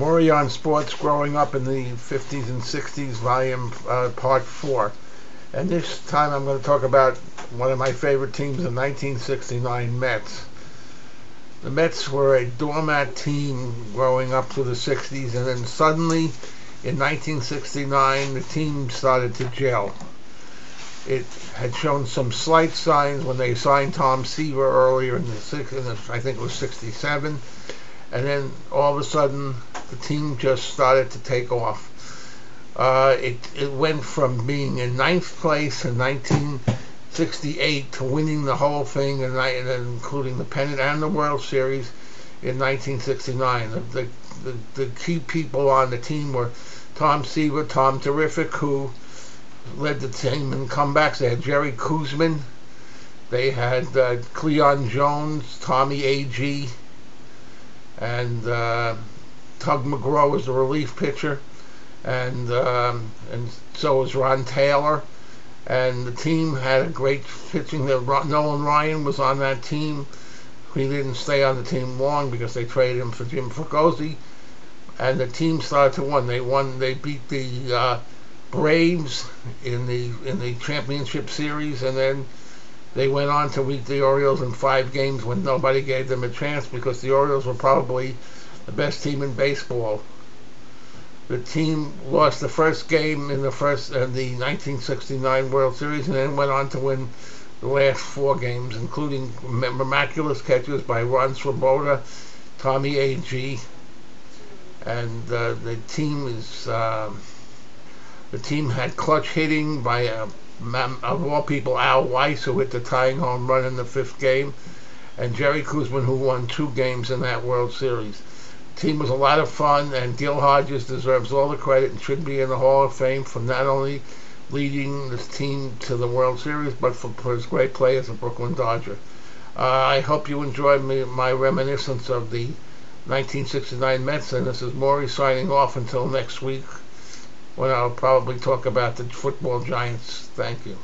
Maury on Sports Growing Up in the 50s and 60s, Volume uh, Part 4. And this time I'm going to talk about one of my favorite teams, the 1969 Mets. The Mets were a doormat team growing up through the 60s, and then suddenly in 1969 the team started to gel. It had shown some slight signs when they signed Tom Seaver earlier in the, in the I think it was 67 and then all of a sudden the team just started to take off. Uh, it, it went from being in ninth place in 1968 to winning the whole thing, and, including the pennant and the World Series in 1969. The, the, the, the key people on the team were Tom Seaver, Tom Terrific, who led the team in comebacks. They had Jerry Koosman. They had uh, Cleon Jones, Tommy Agee, and uh, Tug McGraw was the relief pitcher, and um, and so was Ron Taylor, and the team had a great pitching. There, Nolan Ryan was on that team. He didn't stay on the team long because they traded him for Jim Fregosi, and the team started to win. They won. They beat the uh, Braves in the in the championship series, and then they went on to beat the Orioles in five games when nobody gave them a chance because the Orioles were probably the best team in baseball. The team lost the first game in the first in the 1969 World Series and then went on to win the last four games, including miraculous catches by Ron Swoboda, Tommy Agee, and uh, the team is uh, the team had clutch hitting by a of all people, Al Weis who hit the tying home run in the fifth game, and Jerry Koosman, who won two games in that World Series. Team was a lot of fun, and Gil Hodges deserves all the credit and should be in the Hall of Fame for not only leading this team to the World Series, but for, for his great play as a Brooklyn Dodger. Uh, I hope you enjoyed me, my reminiscence of the 1969 Mets, and this is Maury signing off until next week when I'll probably talk about the football giants. Thank you.